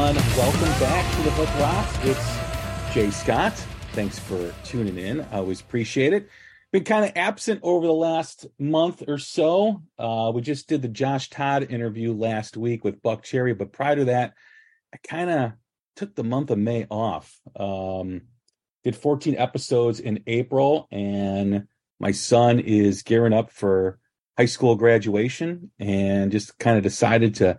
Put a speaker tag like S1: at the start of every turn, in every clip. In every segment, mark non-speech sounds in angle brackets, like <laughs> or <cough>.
S1: welcome back to the Hook Rocks. It's Jay Scott. Thanks for tuning in. I always appreciate it. Been kind of absent over the last month or so. Uh, we just did the Josh Todd interview last week with Buckcherry, but prior to that, I kind of took the month of May off. Um, did 14 episodes in April, and my son is gearing up for high school graduation, and just kind of decided to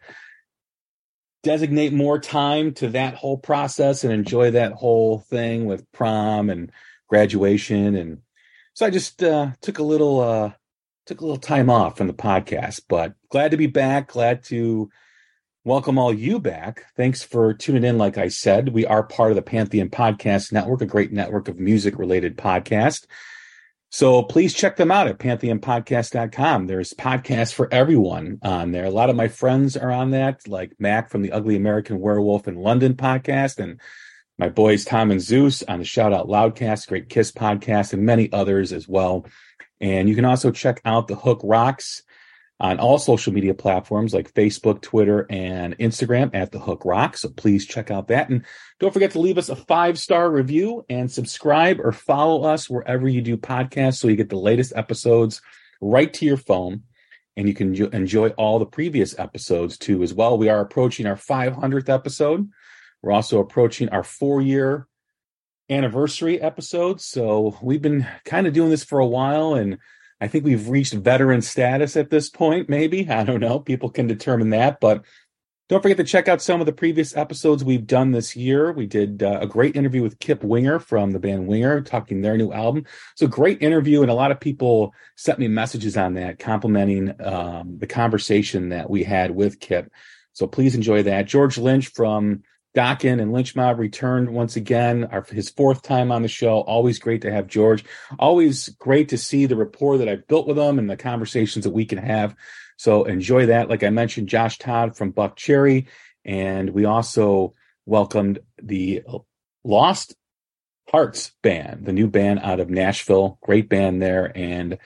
S1: designate more time to that whole process and enjoy that whole thing with prom and graduation. And so i just uh, took a little uh, took a little time off from the podcast but glad to be back. Glad to welcome all you back. Thanks for tuning in like i said. We are part of the pantheon podcast network a great network of music related podcasts so please check them out at pantheonpodcast.com. There's podcasts for everyone on there. A lot of my friends are on that, like Mac from the Ugly American Werewolf in London podcast, and my boys Tom and Zeus on the Shout Out Loudcast, Great Kiss podcast, and many others as well. And you can also check out the Hook Rocks on all social media platforms like Facebook, Twitter, and Instagram at The Hook Rock. So please check out that. And don't forget to leave us a five star review and subscribe or follow us wherever you do podcasts so you get the latest episodes right to your phone. And you can enjoy all the previous episodes too, as well. We are approaching our 500th episode. We're also approaching our four year anniversary episode. So we've been kind of doing this for a while and I think we've reached veteran status at this point, maybe. I don't know. People can determine that. But don't forget to check out some of the previous episodes we've done this year. We did uh, a great interview with Kip Winger from the band Winger, talking their new album. So great interview, and a lot of people sent me messages on that, complimenting um, the conversation that we had with Kip. So please enjoy that. George Lynch from Dokken and Lynch Mob returned once again, our, his fourth time on the show. Always great to have George. Always great to see the rapport that I've built with him and the conversations that we can have. So enjoy that. Like I mentioned, Josh Todd from Buckcherry. And we also welcomed the Lost Hearts band, the new band out of Nashville. Great band there. And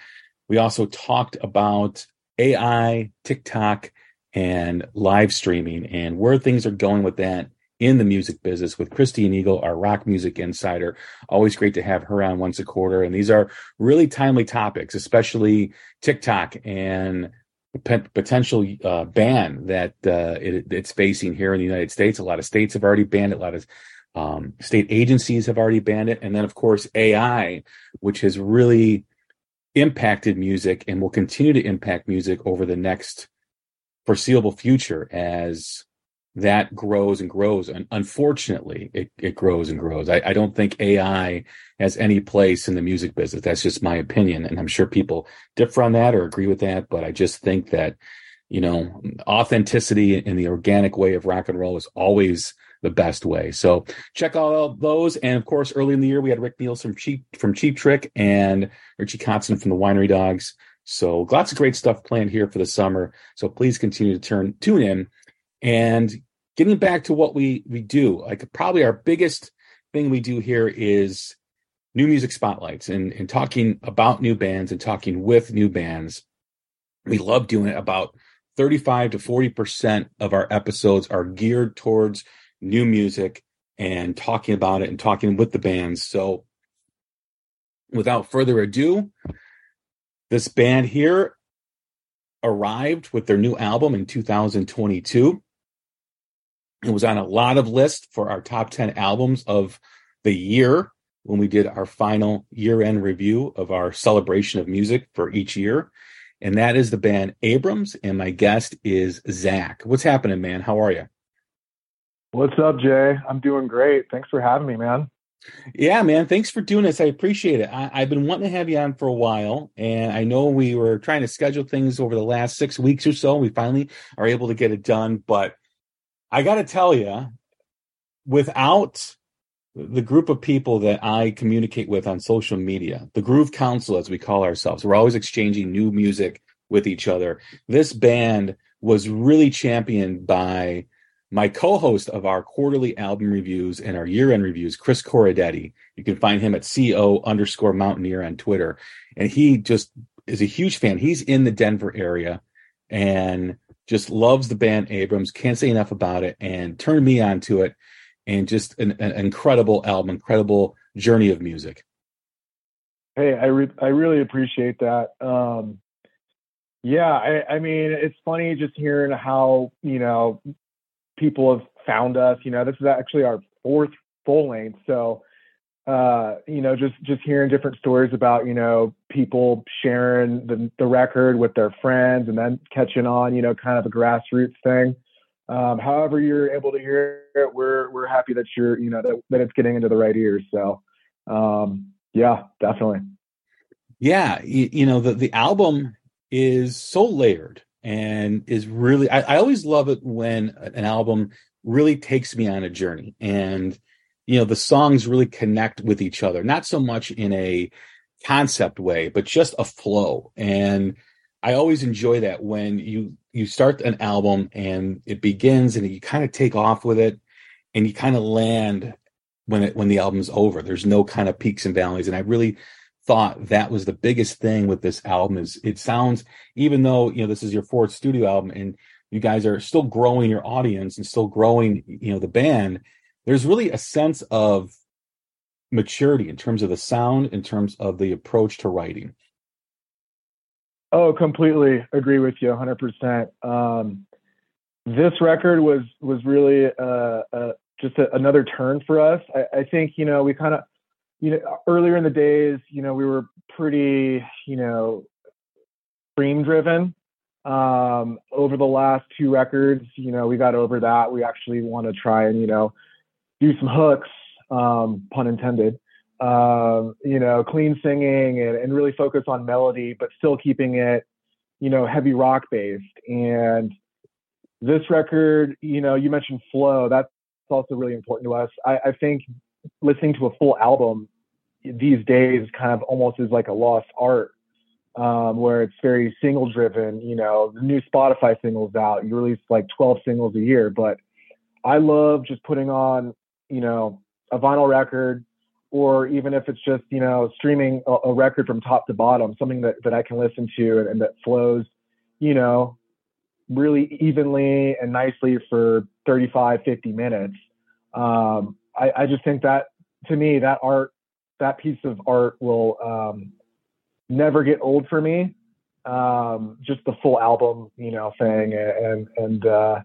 S1: we also talked about AI, TikTok, and live streaming and where things are going with that in the music business with Christine Eagle, our rock music insider. Always great to have her on once a quarter. And these are really timely topics, especially TikTok and potential uh, ban that uh, it, it's facing here in the United States. A lot of states have already banned it. A lot of um, state agencies have already banned it. And then, of course, AI, which has really impacted music and will continue to impact music over the next foreseeable future as that grows and grows. And unfortunately, it, it grows and grows. I, I, don't think AI has any place in the music business. That's just my opinion. And I'm sure people differ on that or agree with that. But I just think that, you know, authenticity in the organic way of rock and roll is always the best way. So check out those. And of course, early in the year, we had Rick Nielsen from Cheap, from Cheap Trick and Richie Kotzen from the Winery Dogs. So lots of great stuff planned here for the summer. So please continue to turn tune in and getting back to what we we do, like probably our biggest thing we do here is new music spotlights and, and talking about new bands and talking with new bands. We love doing it. About 35 to 40% of our episodes are geared towards new music and talking about it and talking with the bands. So without further ado, this band here arrived with their new album in 2022. It was on a lot of lists for our top 10 albums of the year when we did our final year end review of our celebration of music for each year. And that is the band Abrams. And my guest is Zach. What's happening, man? How are you?
S2: What's up, Jay? I'm doing great. Thanks for having me, man.
S1: Yeah, man. Thanks for doing this. I appreciate it. I, have been wanting to have you on for a while, and I know we were trying to schedule things over the last six weeks or so. We finally are able to get it done, but I got to tell you, without the group of people that I communicate with on social media, the Groove Council, as we call ourselves, we're always exchanging new music with each other. This band was really championed by my co-host of our quarterly album reviews and our year-end reviews, Chris Corradetti. You can find him at co underscore mountaineer on Twitter. And he just is a huge fan. He's in the Denver area and just loves the band Abrams, can't say enough about it, and turned me onto it. And just an, an incredible album, incredible journey of music.
S2: Hey, I re- I really appreciate that. Um, yeah, I, I mean, it's funny just hearing how you know people have found us. You know, this is actually our fourth full length, so uh, you know, just just hearing different stories about you know people sharing the the record with their friends and then catching on, you know, kind of a grassroots thing. Um, however, you're able to hear it, we're we're happy that you're you know that, that it's getting into the right ears. So, um, yeah, definitely.
S1: Yeah, you, you know the the album is so layered and is really I, I always love it when an album really takes me on a journey and you know the songs really connect with each other not so much in a concept way but just a flow. And i always enjoy that when you you start an album and it begins and you kind of take off with it and you kind of land when it when the album's over. There's no kind of peaks and valleys. And i really thought that was the biggest thing with this album is it sounds even though you know this is your fourth studio album and you guys are still growing your audience and still growing you know the band there's really a sense of maturity in terms of the sound, in terms of the approach to writing.
S2: Oh, completely agree with you 100%. Um, this record was was really uh, uh, just a, another turn for us. I, I think you know we kind of you know earlier in the days you know we were pretty you know stream driven. Um, over the last two records, you know we got over that. We actually want to try and you know do some hooks, um, pun intended, um, you know, clean singing and, and really focus on melody, but still keeping it, you know, heavy rock based. And this record, you know, you mentioned flow. That's also really important to us. I, I think listening to a full album these days kind of almost is like a lost art. Um, where it's very single driven, you know, the new Spotify singles out, you release like 12 singles a year, but I love just putting on you know, a vinyl record, or even if it's just, you know, streaming a, a record from top to bottom, something that, that I can listen to and, and that flows, you know, really evenly and nicely for 35, 50 minutes. Um, I, I just think that to me, that art, that piece of art will um, never get old for me. Um, just the full album, you know, thing. And, and, uh,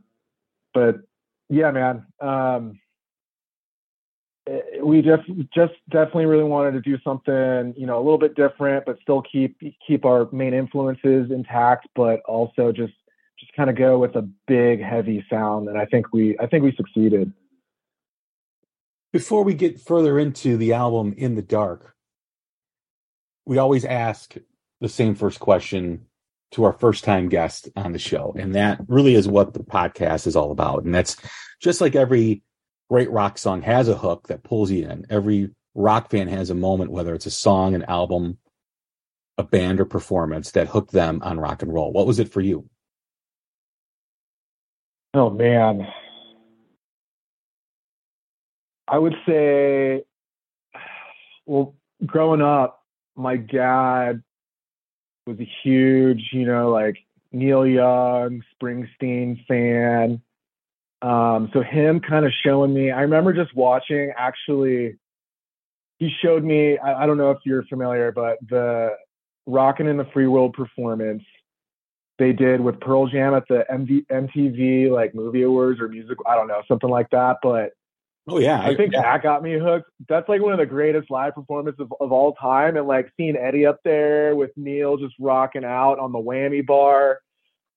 S2: but yeah, man. Um, Uh, we just just definitely really wanted to do something you know a little bit different but still keep keep our main influences intact but also just just kind of go with a big heavy sound and i think we i think we succeeded.
S1: Before we get further into the album in the dark we always ask the same first question to our first time guest on the show and that really is what the podcast is all about and that's just like every great rock song has a hook that pulls you in. Every rock fan has a moment, whether it's a song, an album, a band, or performance that hooked them on rock and roll. What was it for you?
S2: Oh man. I would say well, growing up, my dad was a huge, you know, like Neil Young, Springsteen fan. Um, so him kind of showing me, I remember just watching actually, he showed me, I, I don't know if you're familiar, but the Rockin' in the Free World performance they did with Pearl Jam at the MV, MTV like movie awards or music, I don't know, something like that. But
S1: oh yeah,
S2: I, think
S1: yeah.
S2: that got me hooked. That's like one of the greatest live performances of, of all time. And like seeing Eddie up there with Neil just rocking out on the whammy bar.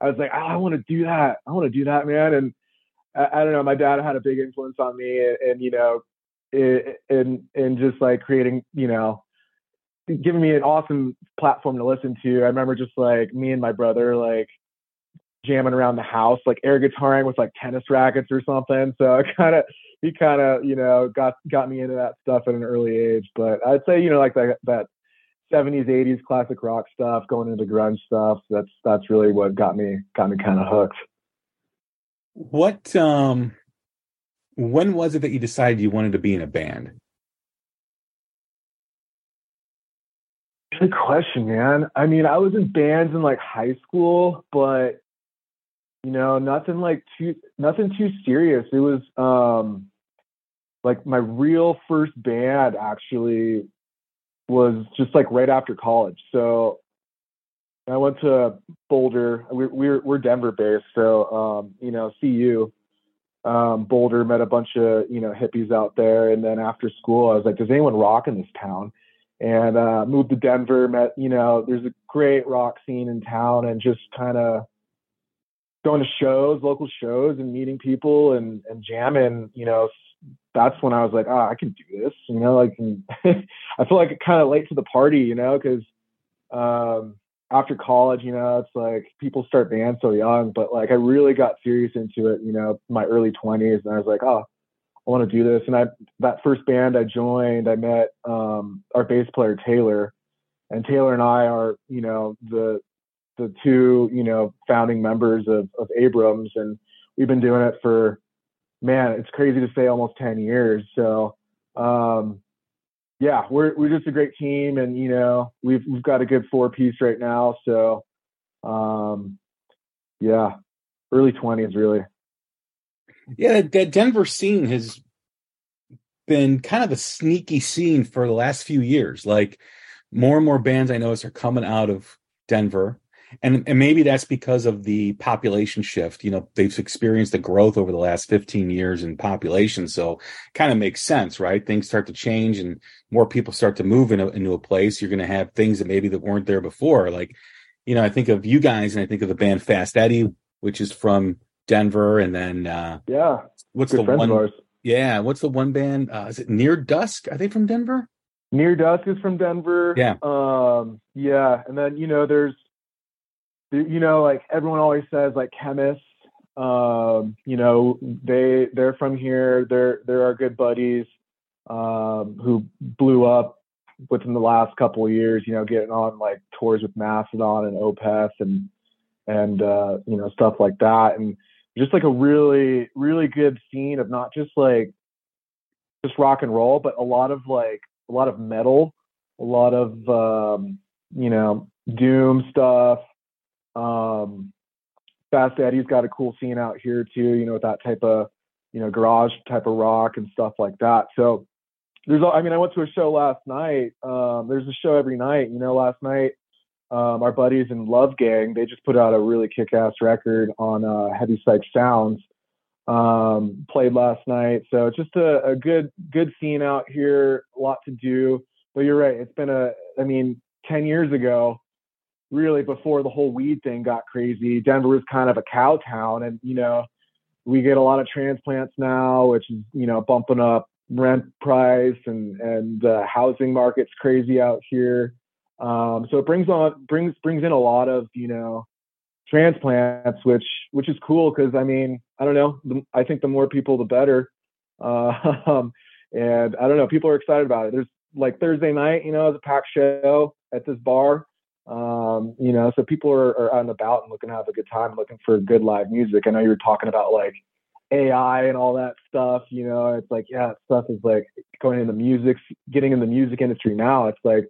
S2: I was like, oh, I want to do that. I want to do that, man. And I, I, don't know. My dad had a big influence on me, and, and you know, in in just like creating, you know, giving me an awesome platform to listen to. I remember just like me and my brother like jamming around the house, like air guitaring with like tennis rackets or something. So I kind of he kind of you know got got me into that stuff at an early age. But I'd say you know like that that 70s 80s classic rock stuff going into grunge stuff. That's that's really what got me got me kind of hooked.
S1: What um when was it that you decided you wanted to be in a band?
S2: Good question, man. I mean, I was in bands in like high school, but you know, nothing like too nothing too serious. It was um like my real first band actually was just like right after college. So I went to Boulder. We, we're we're Denver based, so um, you know, CU, um, Boulder. Met a bunch of you know hippies out there, and then after school, I was like, "Does anyone rock in this town?" And uh, moved to Denver. Met you know, there's a great rock scene in town, and just kind of going to shows, local shows, and meeting people and and jamming. You know, that's when I was like, "Ah, oh, I can do this." You know, like <laughs> I feel like kind of late to the party, you know, because um, after college, you know, it's like people start bands so young, but like I really got serious into it, you know, my early 20s, and I was like, oh, I want to do this. And I that first band I joined, I met um, our bass player Taylor, and Taylor and I are, you know, the the two, you know, founding members of of Abrams, and we've been doing it for, man, it's crazy to say almost 10 years. So, um, yeah, we're we're just a great team, and you know we've we've got a good four piece right now. So, um, yeah, early twenties really.
S1: Yeah, that Denver scene has been kind of a sneaky scene for the last few years. Like more and more bands I notice are coming out of Denver and and maybe that's because of the population shift. You know they've experienced a growth over the last 15 years in population so kind of makes sense right? Things start to change and more people start to move into, into a place. You're going to have things that maybe that weren't there before. Like you know i think of you guys and i think of the band fast eddie which is from denver and then uh
S2: yeah.
S1: what's Good the one yeah what's the one band uh is it near dusk? Are they from denver?
S2: Near dusk is from denver.
S1: Yeah.
S2: Um yeah and then you know there's you know, like everyone always says, like Khemmis, um, you know, they they're from here. They're they're our good buddies um, who blew up within the last couple of years. You know, getting on like tours with Mastodon and Opeth and and uh, you know stuff like that, and just like a really really good scene of not just like just rock and roll, but a lot of like a lot of metal, a lot of um, you know doom stuff um, Fast Eddie's got a cool scene out here too, you know, with that type of, you know, garage type of rock and stuff like that. So there's, I mean, I went to a show last night. Um, there's a show every night, you know, last night, um, our buddies in Love Gang, they just put out a really kick-ass record on uh, Heavy Psych Sounds. Um, played last night, so it's just a, a good good scene out here. A lot to do, but you're right. It's been a, I mean, ten years ago, really before the whole weed thing got crazy, Denver was kind of a cow town. And, you know, we get a lot of transplants now, which is, you know, bumping up rent price and, and uh, housing market's crazy out here. Um, so it brings on, brings, brings in a lot of, you know, transplants, which, which is cool. Cause I mean, I don't know, the, I think the more people, the better. Uh, <laughs> and I don't know, people are excited about it. There's like Thursday night, you know, it's a packed show at this bar um, you know, so people are, are out and about and looking to have a good time, looking for good live music. I know you were talking about like AI and all that stuff. You know, it's like yeah, stuff is like going into music, getting in the music industry now. It's like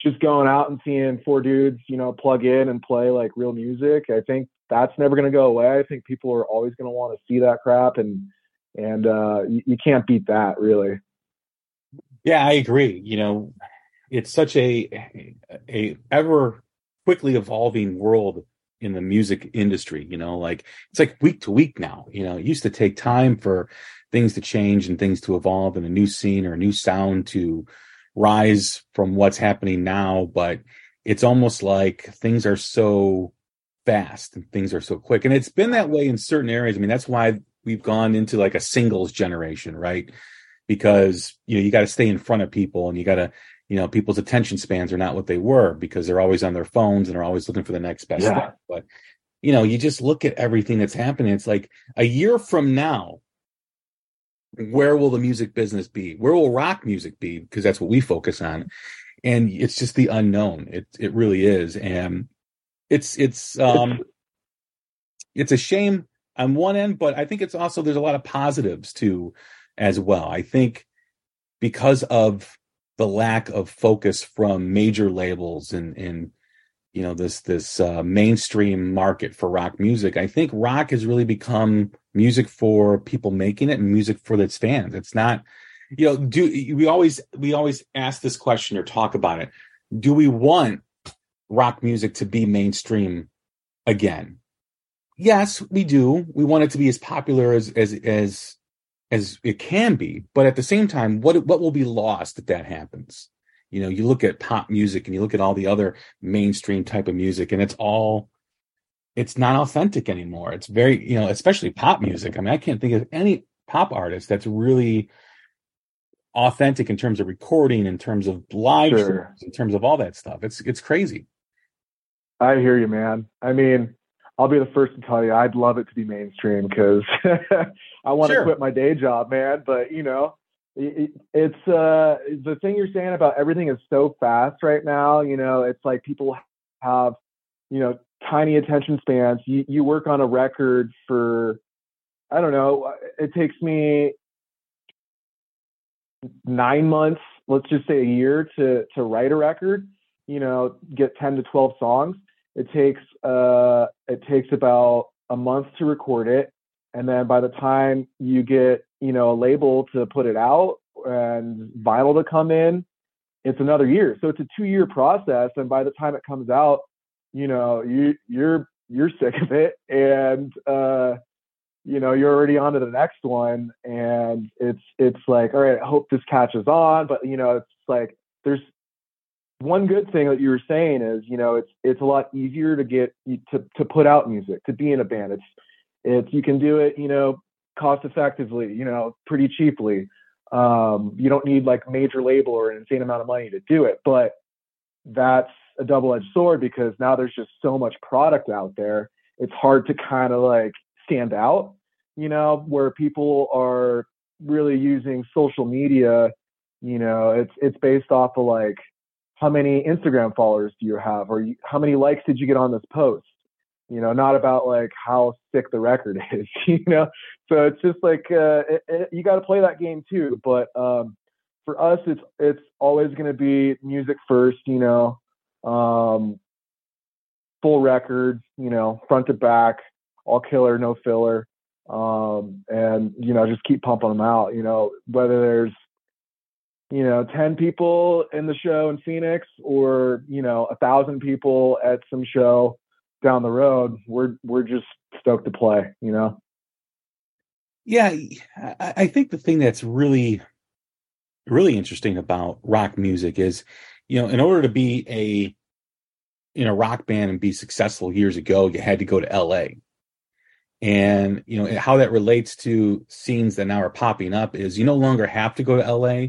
S2: just going out and seeing four dudes, you know, plug in and play like real music. I think that's never going to go away. I think people are always going to want to see that crap, and and uh, you, you can't beat that really.
S1: Yeah, I agree. You know, it's such a a ever quickly evolving world in the music industry you know like it's like week to week now you know it used to take time for things to change and things to evolve and a new scene or a new sound to rise from what's happening now but it's almost like things are so fast and things are so quick. And it's been that way in certain areas. I mean that's why we've gone into like a singles generation right? Because you know you got to stay in front of people and you got to you know people's attention spans are not what they were because they're always on their phones and are always looking for the next best yeah. thing. But you know you just look at everything that's happening it's like a year from now where will the music business be? Where will rock music be? Because that's what we focus on. And it's just the unknown. It it really is. And it's it's um it's a shame on one end but i think it's also there's a lot of positives too as well. I think because of the lack of focus from major labels and and you know this this uh, mainstream market for rock music. I think rock has really become music for people making it and music for its fans. It's not, you know, do we always we always ask this question or talk about it? Do we want rock music to be mainstream again? Yes, we do. We want it to be as popular as as as as it can be, but at the same time, what what will be lost if that happens? You know, you look at pop music and you look at all the other mainstream type of music, and it's all it's not authentic anymore. It's very, you know, especially pop music. I mean, I can't think of any pop artist that's really authentic in terms of recording, in terms of live, sure. in terms of all that stuff. It's it's crazy.
S2: I hear you, man. I mean, I'll be the first to tell you, I'd love it to be mainstream because <laughs> I want to sure. quit my day job, man. But you know, it's uh the thing you're saying about everything is so fast right now you know it's like people have you know tiny attention spans you you work on a record for i don't know it takes me 9 months let's just say a year to to write a record you know get 10 to 12 songs it takes uh it takes about a month to record it and then by the time you get you know, a label to put it out and vinyl to come in, it's another year. So it's a two year process. And by the time it comes out, you know, you you're you're sick of it and uh you know you're already on to the next one and it's it's like all right i hope this catches on but you know it's like there's one good thing that you were saying is you know it's it's a lot easier to get to to put out music to be in a band it's it's you can do it you know cost effectively, you know, pretty cheaply. Um, you don't need like major label or an insane amount of money to do it, but that's a double-edged sword because now there's just so much product out there. It's hard to kind of like stand out, you know, where people are really using social media. You know, it's it's based off of like how many Instagram followers do you have, or you, how many likes did you get on this post? you know, not about like how sick the record <laughs> is, <laughs> you know. So it's just like uh, it, it, you got to play that game too. But um, for us, it's it's always going to be music first, you know, um, full record, you know, front to back, all killer, no filler, um, and you know, just keep pumping them out. You know, whether there's you know 10 people in the show in phoenix or you know a thousand people at some show down the road, we're we're just stoked to play, you know.
S1: Yeah, I think the thing that's really really interesting about rock music is, you know, in order to be a in a rock band and be successful years ago, you had to go to LA. And you know how that relates to scenes that now are popping up is you no longer have to go to LA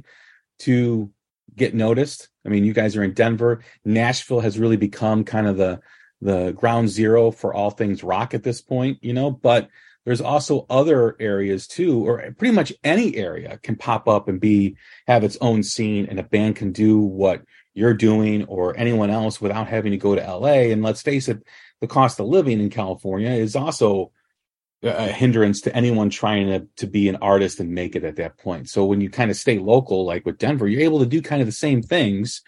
S1: to get noticed. I mean, you guys are in Denver. Nashville has really become kind of the the ground zero for all things rock at this point, you know, but there's also other areas too, or pretty much any area can pop up and be have its own scene and a band can do what you're doing or anyone else without having to go to LA. And let's face it, the cost of living in California is also a hindrance to anyone trying to, to be an artist and make it at that point. So when you kind of stay local, like with Denver, you're able to do kind of the same things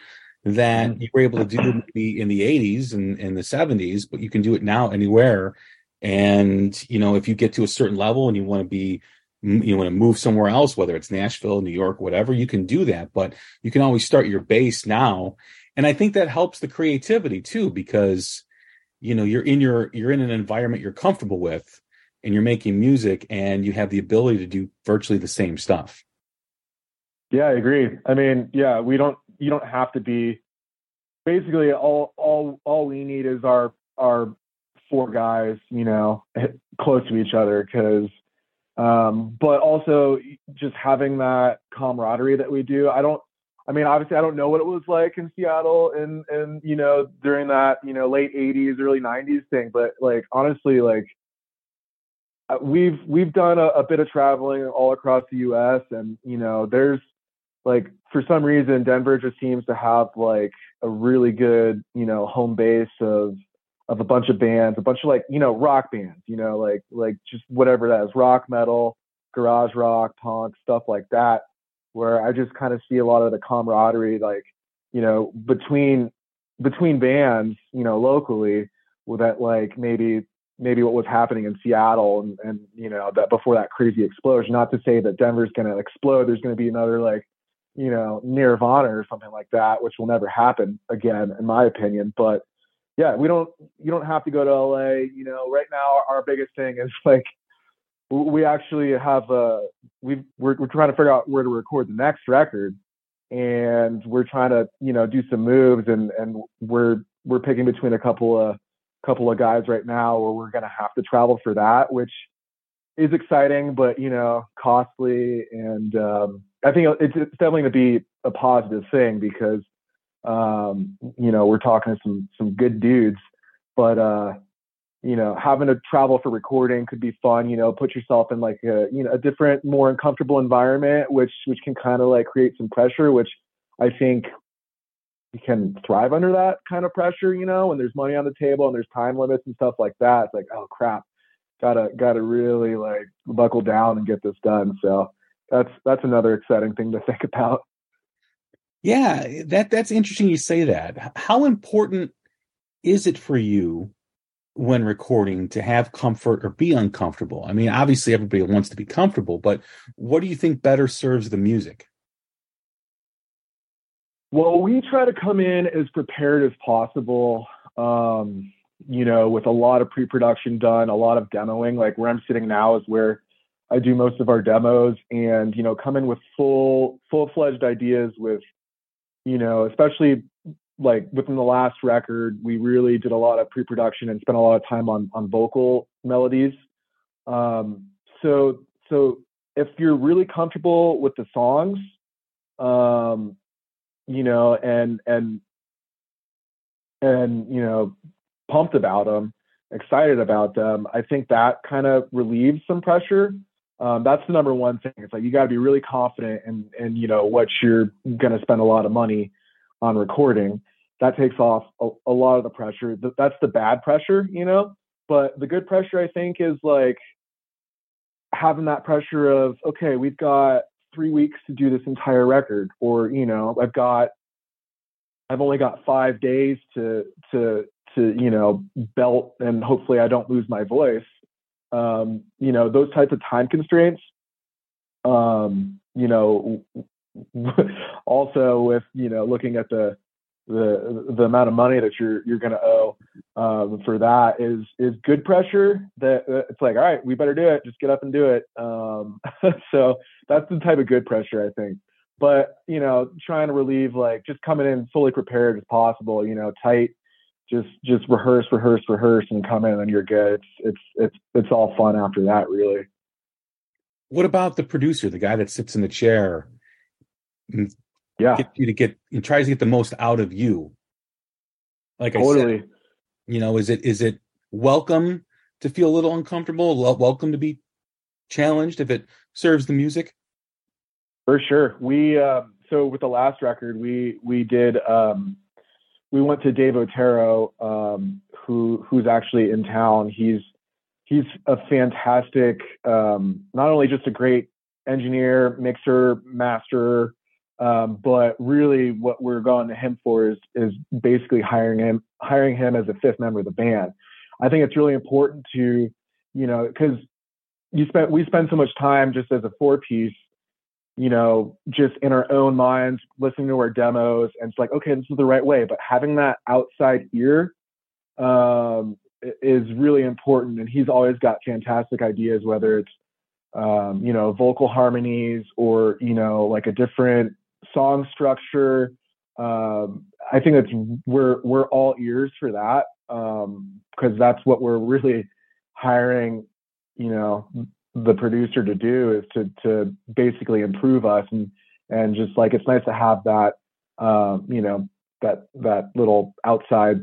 S1: that mm-hmm. you were able to do maybe in the 80s and in the 70s, but you can do it now anywhere. And, you know, if you get to a certain level and you want to be, you want to move somewhere else, whether it's Nashville, New York, whatever, you can do that. But you can always start your base now. And I think that helps the creativity too, because, you know, you're in your, you're in an environment you're comfortable with and you're making music and you have the ability to do virtually the same stuff.
S2: Yeah, I agree. I mean, yeah, we don't you don't have to be basically all all all we need is our our four guys, you know, close to each other because um but also just having that camaraderie that we do. I don't I mean obviously I don't know what it was like in Seattle and and you know during that, you know, late 80s early 90s thing, but like honestly like Uh, we've we've done a, a bit of traveling all across the US and you know there's like for some reason Denver just seems to have like a really good, you know, home base of of a bunch of bands, a bunch of like, you know, rock bands, you know, like like just whatever that is, rock, metal, garage rock, punk, stuff like that, where I just kind of see a lot of the camaraderie like, you know, between between bands, you know, locally, that like maybe maybe what was happening in Seattle and, and you know that before that crazy explosion. Not to say that Denver's going to explode. There's going to be another like you know Nirvana or something like that, which will never happen again, in my opinion. But yeah, we don't you don't have to go to LA. You know, right now our, our biggest thing is <laughs> like we actually have a we we're, we're trying to figure out where to record the next record and we're trying to you know do some moves and and we're we're picking between a couple of couple of guys right now where we're going to have to travel for that which is exciting but you know costly and um, i think it's, it's definitely going to be a positive thing because um, you know we're talking to some some good dudes but uh you know, having to travel for recording could be fun, you know, put yourself in like a, you know, a different, more uncomfortable environment, which, which can kind of like create some pressure, which I think you can thrive under that kind of pressure, you know, when there's money on the table and there's time limits and stuff like that. It's like, oh crap, gotta, gotta really like buckle down and get this done. So that's, that's another exciting thing to <laughs> think about.
S1: Yeah, that that's interesting you say that. How important is it for you when recording to have comfort or be uncomfortable? I mean, obviously everybody wants to be comfortable, but what do you think better serves the music?
S2: Well, we try to come in as prepared as possible. Um, you know, with a lot of pre-production done, a lot of demoing. Like where I'm sitting now is where I do most of our demos, and you know, come in with full, full-fledged ideas with, you know, especially like within the last record, we really did a lot of pre-production and spent a lot of time on on vocal melodies. Um, so so if you're really comfortable with the songs, um, you know, and and and you know, pumped about them, excited about them, I think that kind of relieves some pressure. Um, that's the number one thing. It's like you got to be really confident in and you know what you're going to spend a lot of money on recording that takes off a, a lot of the pressure. That's the bad pressure, you know. But the good pressure, I think, is like having that pressure of okay, we've got three weeks to do this entire record, or you know, I've got, I've only got five days to to to you know belt, and hopefully I don't lose my voice. Um, you know, those types of time constraints. Um, you know, <laughs> also with you know looking at the the the amount of money that you're you're going to owe um, for that is is good pressure. That it's like, all right, we better do it. Just get up and do it. Um, <laughs> so that's the type of good pressure I think. But you know, trying to relieve like just coming in fully prepared as possible. You know, tight. Just just rehearse, rehearse, rehearse, and come in, and you're good. It's it's it's it's all fun after that, really.
S1: What about the producer, the guy that sits in the chair
S2: yeah.
S1: get you to get he tries to get the most out of you. Like
S2: totally.
S1: i said you know is it is it welcome to feel a little uncomfortable? Welcome to be challenged if it serves the music?
S2: For sure. We um, so with the last record we we did um, we went to dave otero um, who who's actually in town. He's he's a fantastic um, not only just a great engineer mixer master um, but really, what we're going to him for is is basically hiring him hiring him as a fifth member of the band. I think it's really important to, you know, because you spent we spend so much time just as a four piece, you know, just in our own minds, listening to our demos, and it's like, okay, this is the right way. But having that outside ear um, is really important, and he's always got fantastic ideas, whether it's um, you know vocal harmonies or you know like a different song structure. Um, I think it's we're we're all ears for that because um, that's what we're really hiring. You know, the producer to do is to to basically improve us and and just like it's nice to have that um, you know that that little outside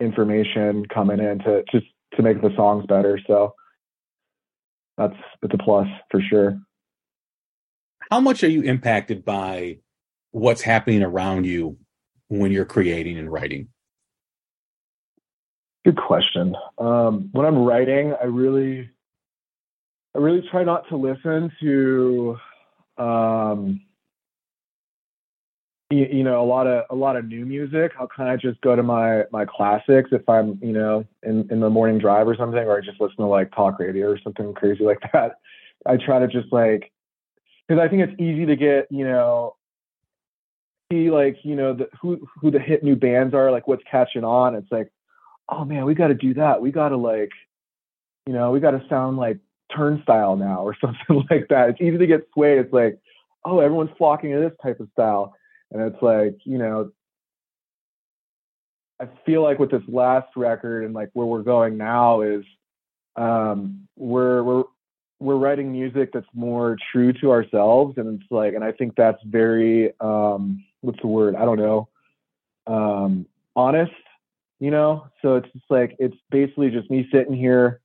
S2: information coming in to just to make the songs better. So that's it's a plus for sure
S1: how much are you impacted by what's happening around you when you're creating and writing?
S2: Good question. Um, when I'm writing, I really, I really try not to listen to, um, you you, know a lot of a lot of new music i'll kind of just go to my my classics if i'm you know in in the morning drive or something or i just listen to like talk radio or something crazy like <laughs> that i try to just like because i think it's easy to get you know see like you know the, who who the hit new bands are like what's catching on. It's like oh man we got to do that. We got to like you know we got to sound like turnstile now or <laughs> something like that. It's easy to get swayed. It's like oh everyone's flocking to this type of style. And it's like, you know, I feel like with this last record and like where we're going now is um, we're we're we're writing music that's more true to ourselves and it's like and I think that's very um, what's the word? I don't know. Um, honest, you know? So it's just like it's basically just me sitting here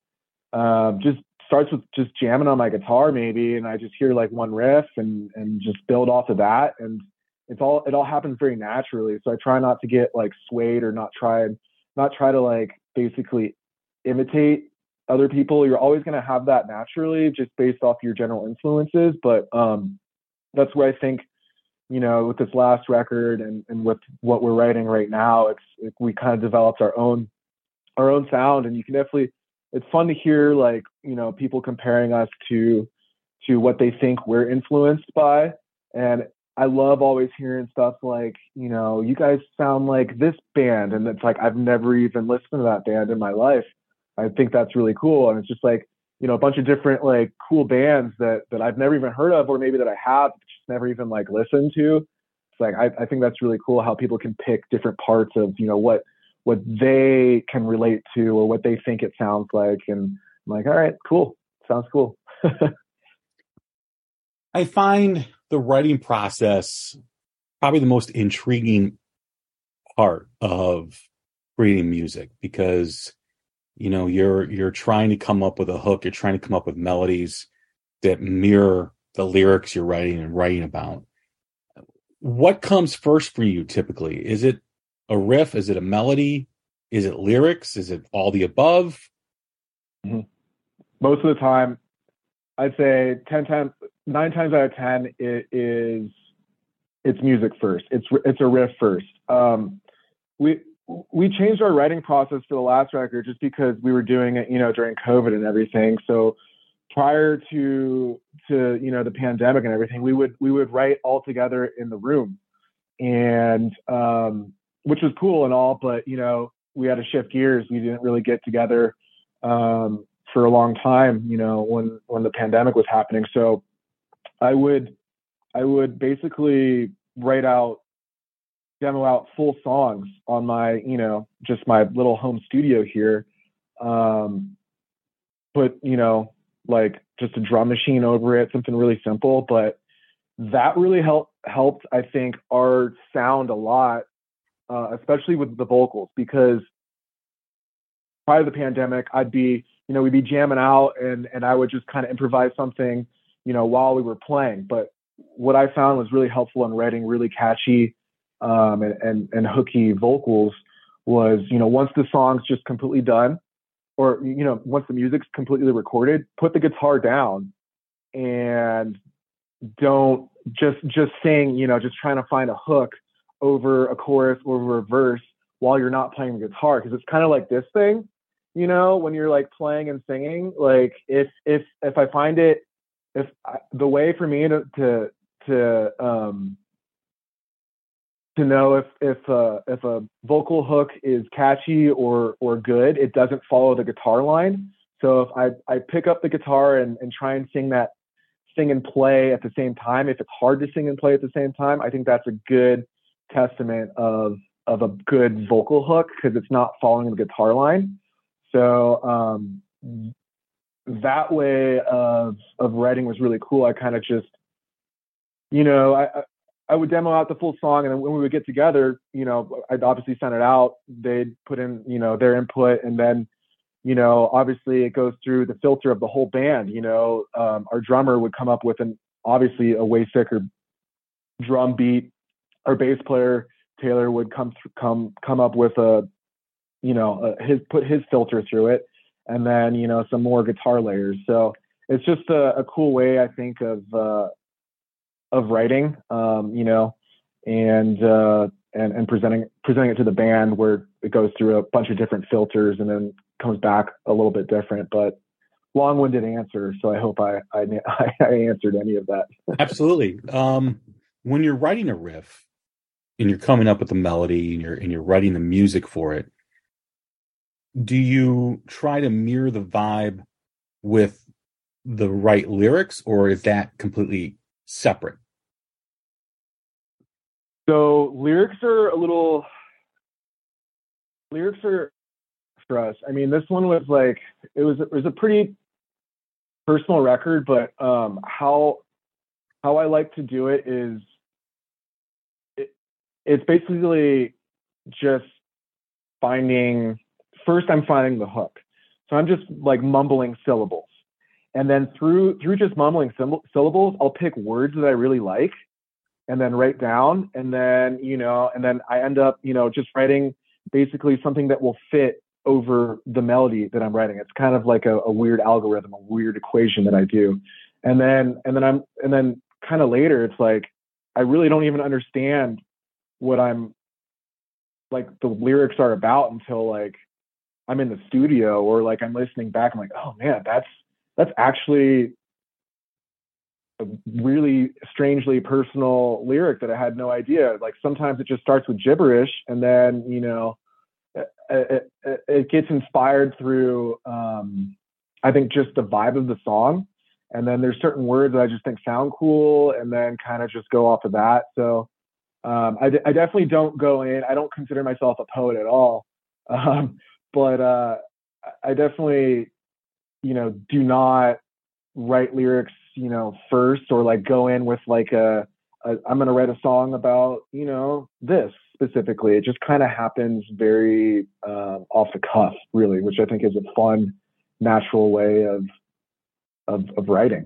S2: um, just starts with just jamming on my guitar maybe and I just hear like one riff and and just build off of that and it's all it all happens very naturally so i try not to get like swayed or not try not try to like basically imitate other people you're always going to have that naturally just based off your general influences but um that's where i think you know with this last record and and with what we're writing right now it's it, we kind of developed our own our own sound and you can definitely it's fun to hear like you know people comparing us to to what they think we're influenced by and I love always hearing stuff like, you know, you guys sound like this band. And it's like, I've never even listened to that band in my life. I think that's really cool. And it's just like, you know, a bunch of different like cool bands that, that I've never even heard of, or maybe that I have just never even like listened to. It's like, I, I think that's really cool how people can pick different parts of, you know, what, what they can relate to or what they think it sounds like. And I'm like, all right, cool. Sounds cool. <laughs>
S1: I find the writing process probably the most intriguing part of creating music because you know you're you're trying to come up with a hook you're trying to come up with melodies that mirror the lyrics you're writing and writing about what comes first for you typically is it a riff is it a melody is it lyrics is it all the above
S2: mm-hmm. most of the time i'd say 10 times nine times out of ten it is it's music first. It's it's a riff first. Um, we we changed our writing process for the last record just because we were doing it, you know, during COVID and everything. So prior to to you know the pandemic and everything, we would we would write all together in the room, and um, which was cool and all, but you know we had to shift gears. We didn't really get together um, for a long time, you know, when when the pandemic was happening. So I would I would basically write out demo out full songs on my you know just my little home studio here um put you know like just a drum machine over it something really simple but that really helped helped i think our sound a lot uh, especially with the vocals because prior to the pandemic i'd be you know we'd be jamming out and and i would just kind of improvise something you know, while we were playing. But what I found was really helpful in writing really catchy um, and, and, and hooky vocals was, you know, once the song's just completely done, or you know, once the music's completely recorded, put the guitar down and don't just just sing, you know, just trying to find a hook over a chorus or a verse while you're not playing the guitar. Because it's kind of like this thing you know when you're like playing and singing like if if if i find it if I, the way for me to to to um to know if if uh, if a vocal hook is catchy or or good, it doesn't follow the guitar line. So if I I pick up the guitar and and try and sing that sing and play at the same time, if it's hard to sing and play at the same time, I think that's a good testament of of a good vocal hook because it's not following the guitar line. So um, that way of of writing was really cool. I kind of just, you know, I I would demo out the full song, and then when we would get together, you know, I'd obviously send it out. They'd put in, you know, their input, and then, you know, obviously it goes through the filter of the whole band. You know, um, our drummer would come up with an obviously a way sicker drum beat. Our bass player Taylor would come th- come come up with a, you know, a, his put his filter through it and then you know some more guitar layers. So it's just a, a cool way I think of uh, of writing. Um, you know, and uh, and and presenting presenting it to the band where it goes through a bunch of different filters and then comes back a little bit different. But long-winded answer, so I hope I I, <laughs> I answered any of that. <laughs>
S1: Absolutely. Um, when you're writing a riff and you're coming up with the melody and you're and you're writing the music for it, do you try to mirror the vibe with the right lyrics, or is that completely separate?
S2: So lyrics are a little lyrics are for us. I mean, this one was like it was it was a pretty personal record, but um, how how I like to do it is it, it's basically just finding first I'm finding the hook. So I'm just like mumbling syllables. And then through through just mumbling syllables, I'll pick words that I really like and then write down. And then you know and then i end up you know just writing basically something that will fit over the melody that i'm writing. It's kind of like a, a weird algorithm a weird equation that i do. And then and then i'm and then kind of later it's like i really don't even understand what i'm like the lyrics are about until like i'm in the studio or like i'm listening back. I'm like oh man that's that's actually a really strangely personal lyric that I had no idea. Like sometimes it just starts with gibberish, and then you know, it, it, it gets inspired through um, I think just the vibe of the song, and then there's certain words that I just think sound cool, and then kind of just go off of that. So um, I, I, definitely don't go in. I don't consider myself a poet at all, <laughs> um, but uh, I definitely you know do not write lyrics you know first or like go in with like a, a i'm going to write a song about you know this specifically. It just kind of happens very uh, off the cuff really which i think is a fun natural way of of, of writing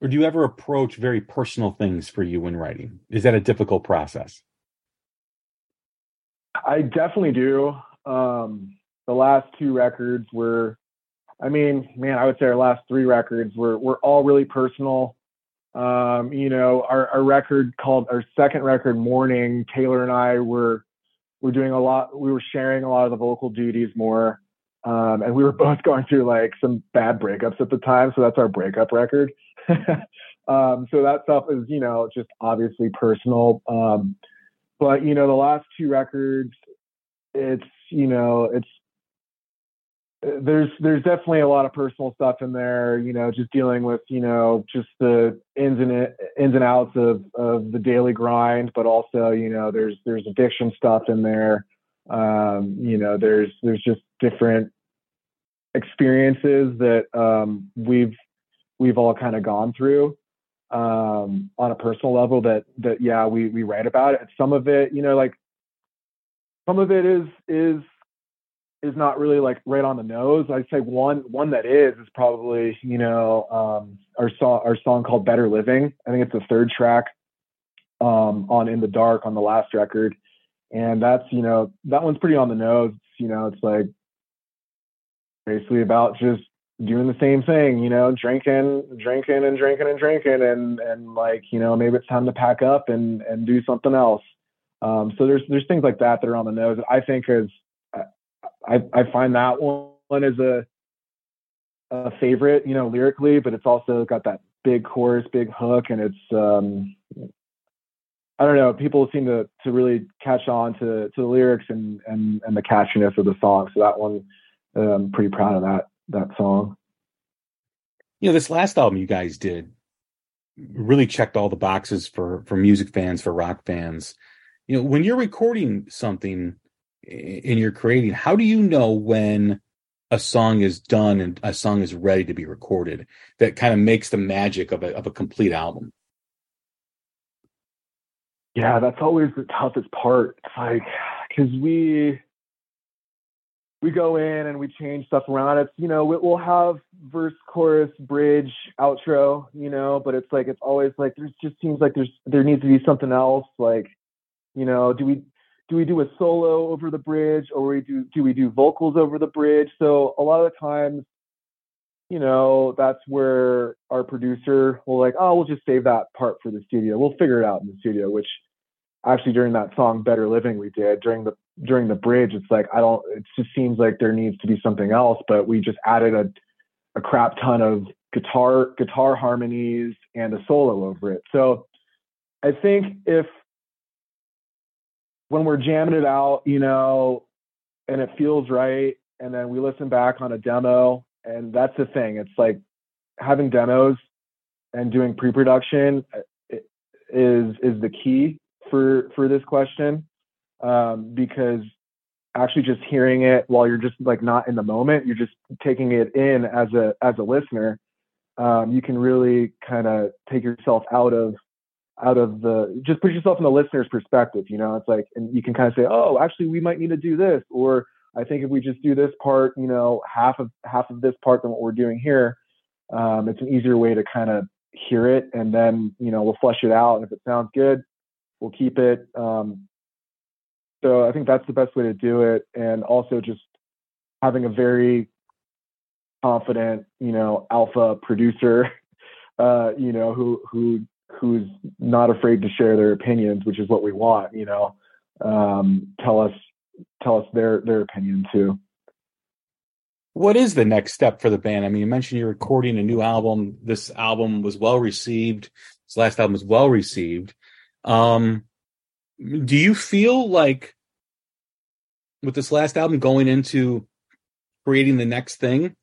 S1: or do you ever approach very personal things for you when writing? Is that a difficult process?
S2: I definitely do. Um, the last two records were, I mean, man, I would say our last three records were were all really personal. Um, you know, our, our record called our second record, Morning. Taylor and I were were doing a lot. We were sharing a lot of the vocal duties more, um, and we were <laughs> both going through like some bad breakups at the time. So that's our breakup record. <laughs> um, so that stuff is, you know, just obviously personal. Um, but you know, the last two records, it's you know, it's there's there's definitely a lot of personal stuff in there you know just dealing with you know just the ins and ins and outs of of the daily grind but also you know there's there's addiction stuff in there um you know there's there's just different experiences that um we've we've all kind of gone through um on a personal level that that yeah we we write about it some of it you know like some of it is is is not really like right on the nose. I'd say one one that is is probably you know um, our song our song called Better Living. I think it's the third track um, on In the Dark on the last record, and that's you know that one's pretty on the nose. You know, it's like basically about just doing the same thing. You know, drinking, drinking, and drinking and drinking, and and like you know maybe it's time to pack up and and do something else. Um, so there's there's things like that that are on the nose. I think is I, I find that one is a, a favorite, you know, lyrically, but it's also got that big chorus, big hook, and it's um, I don't know. People seem to to really catch on to to the lyrics and and and the catchiness of the song. So that one, I'm um, pretty proud of that that song.
S1: You know, this last album you guys did really checked all the boxes for for music fans, for rock fans. You know, when you're recording something, and you're creating, how do you know when a song is done and a song is ready to be recorded that kind of makes the magic of a, of a complete album?
S2: Yeah, that's always the toughest part. It's like, cause we, we go in and we change stuff around. It's, you know, we'll have verse, chorus, bridge, outro, you know, but it's like, it's always like, there's just seems like there's, there needs to be something else. Like, you know, do we, do we do a solo over the bridge or we do do we do vocals over the bridge so a lot of the times you know that's where our producer will like oh we'll just save that part for the studio. We'll figure it out in the studio which actually during that song better living we did during the during the bridge it's like i don't it just seems like there needs to be something else but we just added a a crap ton of guitar guitar harmonies and a solo over it. So i think if when we're jamming it out, you know, and it feels right, and then we listen back on a demo, and that's the thing. It's like having demos and doing pre-production uh, is is the key for for this question um, because actually just hearing it while you're just like not in the moment, you're just taking it in as a as a listener. Um, you can really kind of take yourself out of out of the just put yourself in the listener's perspective you know it's like and you can kind of say oh actually we might need to do this or i think if we just do this part you know half of half of this part than what we're doing here um, it's an easier way to kind of hear it. And then you know we'll flesh it out. And if it sounds good we'll keep it um, so i think that's the best way to do it. And also just having a very confident you know alpha producer <laughs> uh, you know who who who's not afraid to share their opinions, which is what we want, you know, um, tell us tell us their their opinion too.
S1: What is the next step for the band? I mean, you mentioned you're recording a new album. This album was well received. This last album was well received. Um, do you feel like with this last album going into creating the next thing,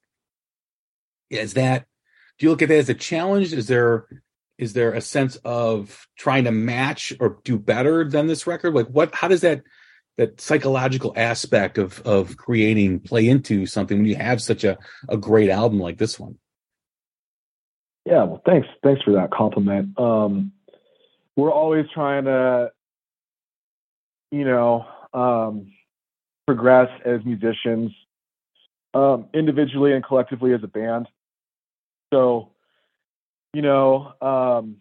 S1: is that do you look at that as a challenge? Is there is there a sense of trying to match or do better than this record like what how does that that psychological aspect of of creating play into something when you have such a, a great album like this one.
S2: Yeah well thanks thanks for that compliment. Um we're always trying to you know um progress as musicians um individually and collectively as a band. So you know, um,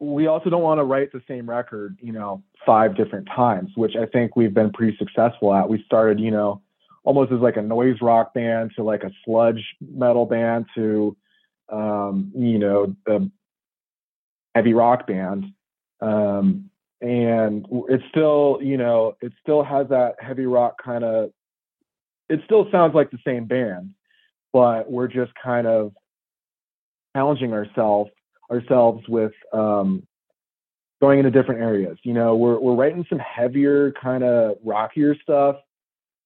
S2: we also don't want to write the same record, you know, five different times, which I think we've been pretty successful at. We started, you know, almost as like a noise rock band to like a sludge metal band to, um, you know, a heavy rock band. Um, and it still, you know, it still has that heavy rock kind of, it still sounds like the same band, but we're just kind of challenging ourselves ourselves with um, going into different areas. You know, we're we're writing some heavier, kind of rockier stuff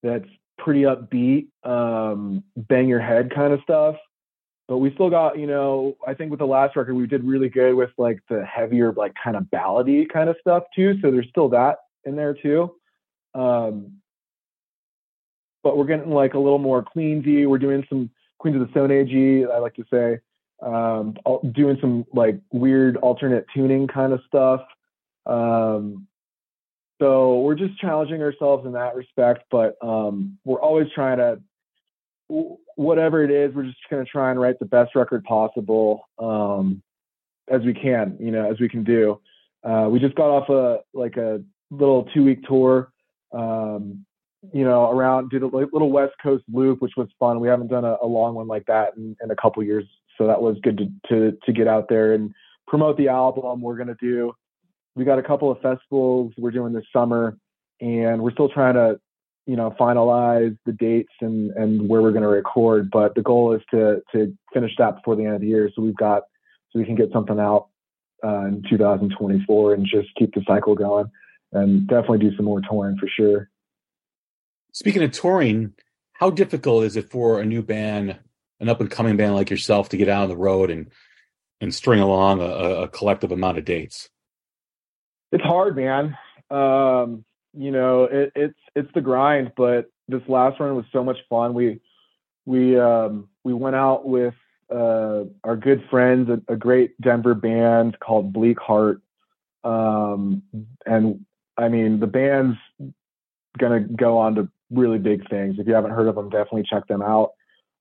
S2: that's pretty upbeat, um, bang your head kind of stuff. But we still got, you know, I think with the last record we did really good with like the heavier, like kind of ballady kind of stuff too. So there's still that in there too. Um, but we're getting like a little more queensy. We're doing some Queens of the Stone Age, I like to say um, doing some like weird alternate tuning kind of stuff. Um, so we're just challenging ourselves in that respect, but um, we're always trying to, whatever it is, we're just going to try and write the best record possible um, as we can, you know, as we can do. Uh, we just got off a like a little two week tour, um, you know, around did a little West Coast loop, which was fun. We haven't done a, a long one like that in, in a couple years so that was good to, to, to get out there and promote the album. We're going to do, we got a couple of festivals we're doing this summer and we're still trying to, you know, finalize the dates and, and where we're going to record. But the goal is to, to finish that before the end of the year. So we've got, so we can get something out uh, in 2024 and just keep the cycle going and definitely do some more touring for sure.
S1: Speaking of touring, how difficult is it for a new band an up and coming band like yourself to get out on the road and and string along a, a collective amount of dates?
S2: It's hard, man. Um, you know, it, it's it's the grind, but this last run was so much fun. We we um, we went out with uh, our good friends, a, a, great Denver band called Bleakheart, um, and I mean the band's gonna go on to really big things. If you haven't heard of them, definitely check them out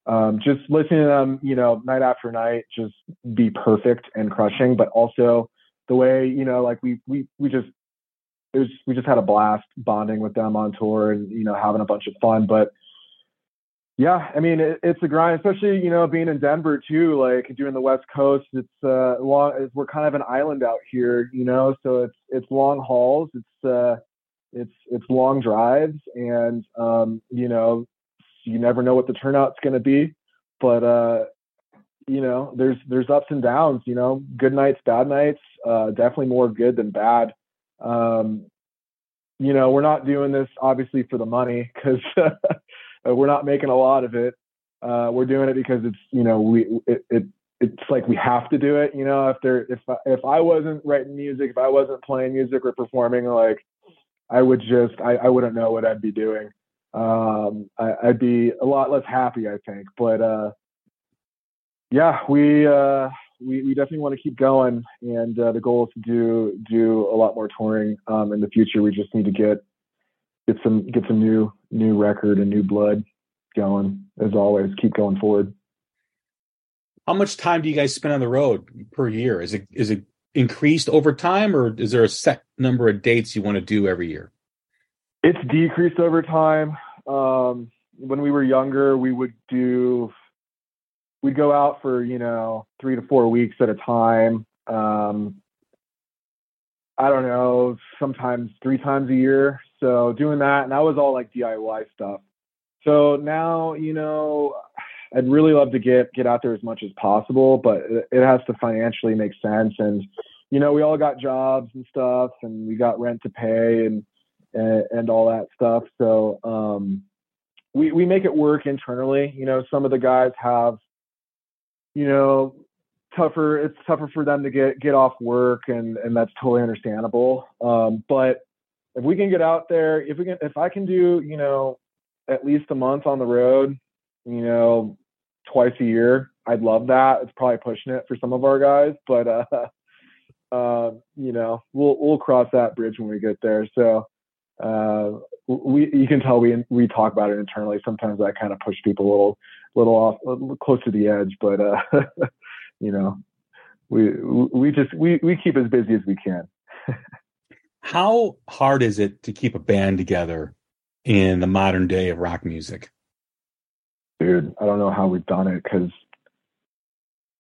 S2: um, just listening to them, you know, night after night, just be perfect and crushing. But also the way, you know, like we we we just it was we just had a blast bonding with them on tour and you know having a bunch of fun. But yeah, I mean it, it's a grind, especially you know being in Denver too, like doing the West Coast. It's uh long. We're kind of an island out here, you know, so it's it's long hauls. It's uh it's it's long drives and um you know you never know what the turnout's going to be, but uh, you know, there's there's ups and downs. You know, good nights, bad nights. Uh, definitely more good than bad. Um, you know, we're not doing this obviously for the money because <laughs> we're not making a lot of it. Uh, we're doing it because it's you know we it, it it's like we have to do it. You know, if there if if I wasn't writing music, if I wasn't playing music or performing, like I would just I, I wouldn't know what I'd be doing um, I, would be a lot less happy, I think. But uh, yeah, we, uh, we we definitely want to keep going, and uh, the goal is to do do a lot more touring um, in the future. We just need to get get some get some new new record and new blood going. As always, keep going forward.
S1: How much time do you guys spend on the road per year? Is it is it increased over time, or is there a set number of dates you want to do every year?
S2: It's decreased over time. Um, when we were younger, we would do, we'd go out for, you know, three to four weeks at a time. Um, I don't know, sometimes three times a year. So doing that, and that was all like DIY stuff. So now, you know, I'd really love to get get out there as much as possible, but it has to financially make sense. And you know, we all got jobs and stuff, and we got rent to pay, and and, and all that stuff. So um, we we make it work internally. You know, some of the guys have, you know, tougher. It's tougher for them to get get off work, and and that's totally understandable. Um, but if we can get out there, if we can, if I can do, you know, at least a month on the road, you know, twice a year, I'd love that. It's probably pushing it for some of our guys, but uh, <laughs> uh, you know, we'll we'll cross that bridge when we get there. So uh, we you can tell we we talk about it internally. Sometimes I kind of push people a little little off a little close to the edge, but uh, <laughs> you know, we we just we we keep as busy as we can. <laughs>
S1: How hard is it to keep a band together in the modern day of rock music?
S2: Dude, I don't know how we've done it because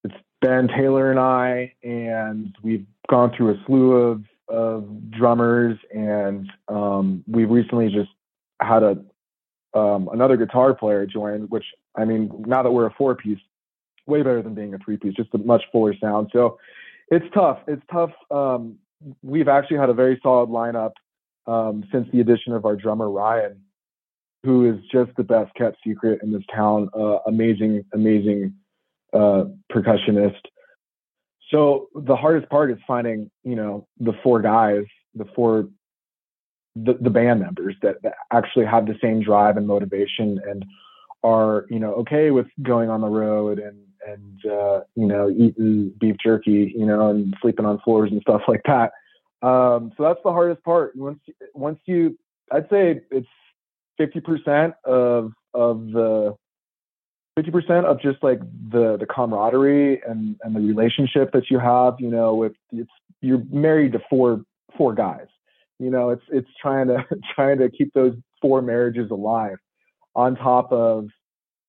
S2: it's Ben Taylor and I, and we've gone through a slew of of drummers, and um, we recently just had a um, another guitar player join. Which I mean, now that we're a four piece, way better than being a three piece, just a much fuller sound. So it's tough. It's tough. Um, we've actually had a very solid lineup um, since the addition of our drummer Ryan, who is just the best kept secret in this town. Uh, amazing, amazing uh, percussionist. So the hardest part is finding, you know, the four guys, the four, the, the band members that, that actually have the same drive and motivation and are, you know, okay with going on the road and, and, uh, you know, eating beef jerky, you know, and sleeping on floors and stuff like that. Um, so that's the hardest part. Once, once you, I'd say it's 50% of, of the, 50% of just like the the camaraderie and and the relationship that you have you know with it's you're married to four four guys you know it's it's trying to <laughs> trying to keep those four marriages alive on top of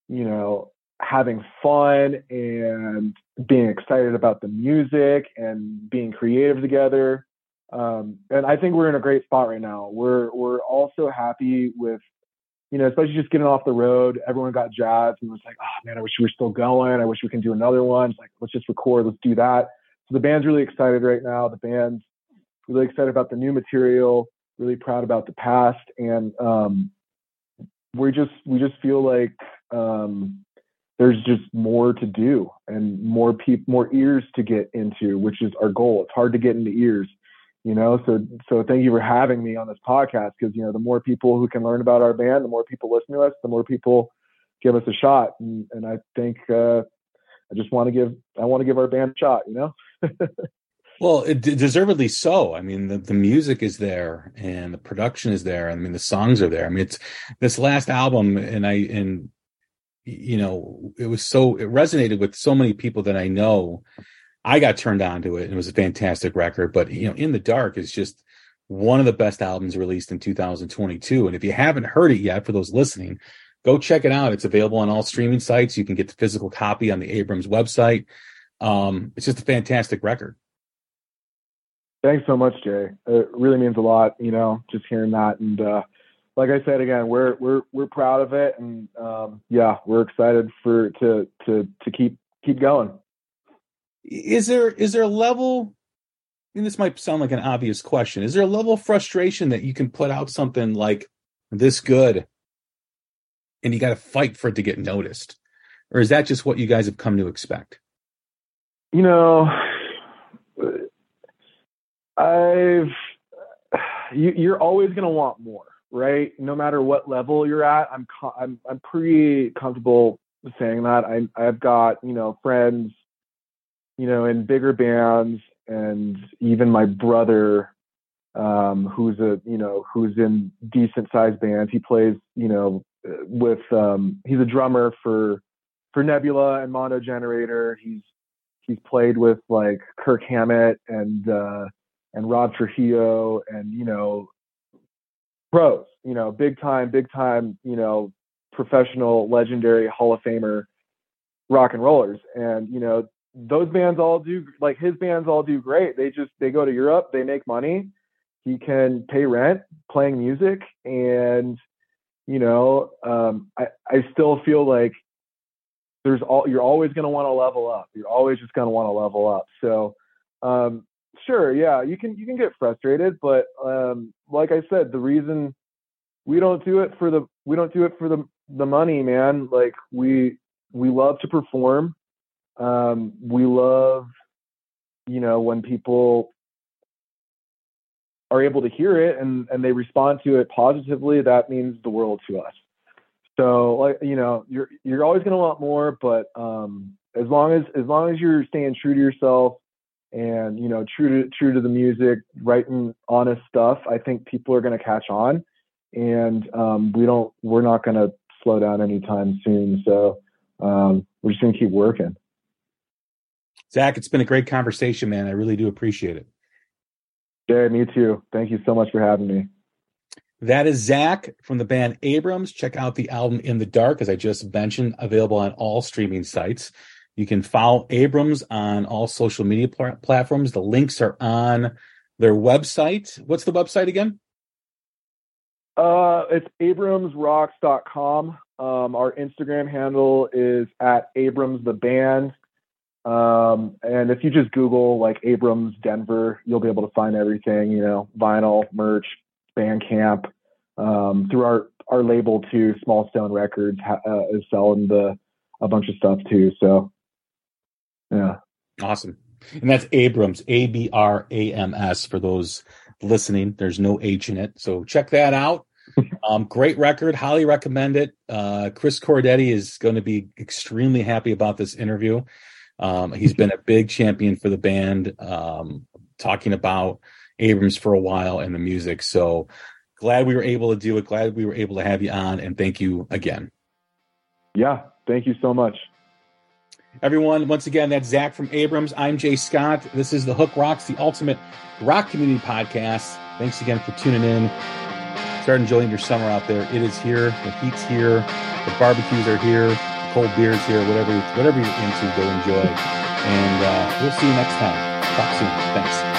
S2: you know having fun and being excited about the music and being creative together um, and I think we're in a great spot right now. We're we're also happy with you know, especially just getting off the road, everyone got jazzed and was like, oh man, I wish we were still going. I wish we can do another one. It's like, let's just record, let's do that. So the band's really excited right now. The band's really excited about the new material, really proud about the past. And um, we just we just feel like um, there's just more to do and more people more ears to get into, which is our goal. It's hard to get into ears you know? So so thank you for having me on this podcast because you know the more people who can learn about our band the more people listen to us the more people give us a shot. And, and i think uh, i just want to give i want to give our band a shot you know? <laughs>
S1: Well it, deservedly so. I mean the, the music is there and the production is there. I mean the songs are there. I mean it's this last album and i and you know it was so it resonated with so many people that i know I got turned on to it and it was a fantastic record. But you know, In the Dark is just one of the best albums released in 2022. And if you haven't heard it yet, for those listening, go check it out. It's available on all streaming sites. You can get the physical copy on the Abrams website. Um, it's just a fantastic record.
S2: Thanks so much, Jay. It really means a lot, you know, just hearing that. And uh, like I said again, we're we're we're proud of it, and um, yeah, we're excited for to to to keep keep going
S1: is there is there a level and this might sound like an obvious question is there a level of frustration that you can put out something like this good and you got to fight for it to get noticed? Or is that just what you guys have come to expect?
S2: You know i've you, you're always going to want more right? No matter what level you're at i'm i'm i'm pretty comfortable saying that. I i've got you know friends you know, in bigger bands, and even my brother, um, who's a you know who's in decent sized bands. He plays you know with um, he's a drummer for for Nebula and Mondo Generator. He's he's played with like Kirk Hammett and uh, and Rob Trujillo and you know pros, you know, big time, big time, you know, professional, legendary Hall of Famer rock and rollers. And you know, those bands all do like his bands all do great. They just they go to Europe, they make money. He can pay rent playing music, and you know, um, I I still feel like there's all you're always going to want to level up. You're always just going to want to level up. So, um, sure, yeah, you can you can get frustrated, but um, like I said, the reason we don't do it for the we don't do it for the the money, man. Like we we love to perform um, we love, you know, when people are able to hear it and, and they respond to it positively, that means the world to us. So like, you know, you're, you're always going to want more, but, um, as long as, as long as you're staying true to yourself and, you know, true to, true to the music, writing honest stuff, I think people are going to catch on and, um, we don't, we're not going to slow down anytime soon. So, um, we're just going to keep working.
S1: Zach, it's been a great conversation, man. I really do appreciate it.
S2: Yeah, me too. Thank you so much for having me.
S1: That is Zach from the band Abrams. Check out the album In the Dark, as I just mentioned, available on all streaming sites. You can follow Abrams on all social media pl- platforms. The links are on their website. What's the website again?
S2: Uh, it's abramsrocks.com. Um, our Instagram handle is at Abrams the band. Um, and if you just Google like Abrams Denver, you'll be able to find everything, you know, vinyl, merch, Bandcamp, um, through our, our label too, Small Stone Records uh, is selling the, a bunch of stuff too. So yeah.
S1: Awesome. And that's Abrams, A B R A M S for those listening. There's no H in it. So check that out. <laughs> Um, great record. Highly recommend it. Uh, Chris Cordetti is going to be extremely happy about this interview. Um, he's been a big champion for the band, um, talking about Abrams for a while and the music. So glad we were able to do it. Glad we were able to have you on. And thank you again.
S2: Yeah. Thank you so much.
S1: Everyone, once again, that's Zach from Abrams. I'm Jay Scott. This is the Hook Rocks, the ultimate rock community podcast. Thanks again for tuning in. Start enjoying your summer out there. It is here. The heat's here. The barbecues are here. Cold beers here. Whatever, whatever you're into, go enjoy. And uh, we'll see you next time. Talk soon. Thanks.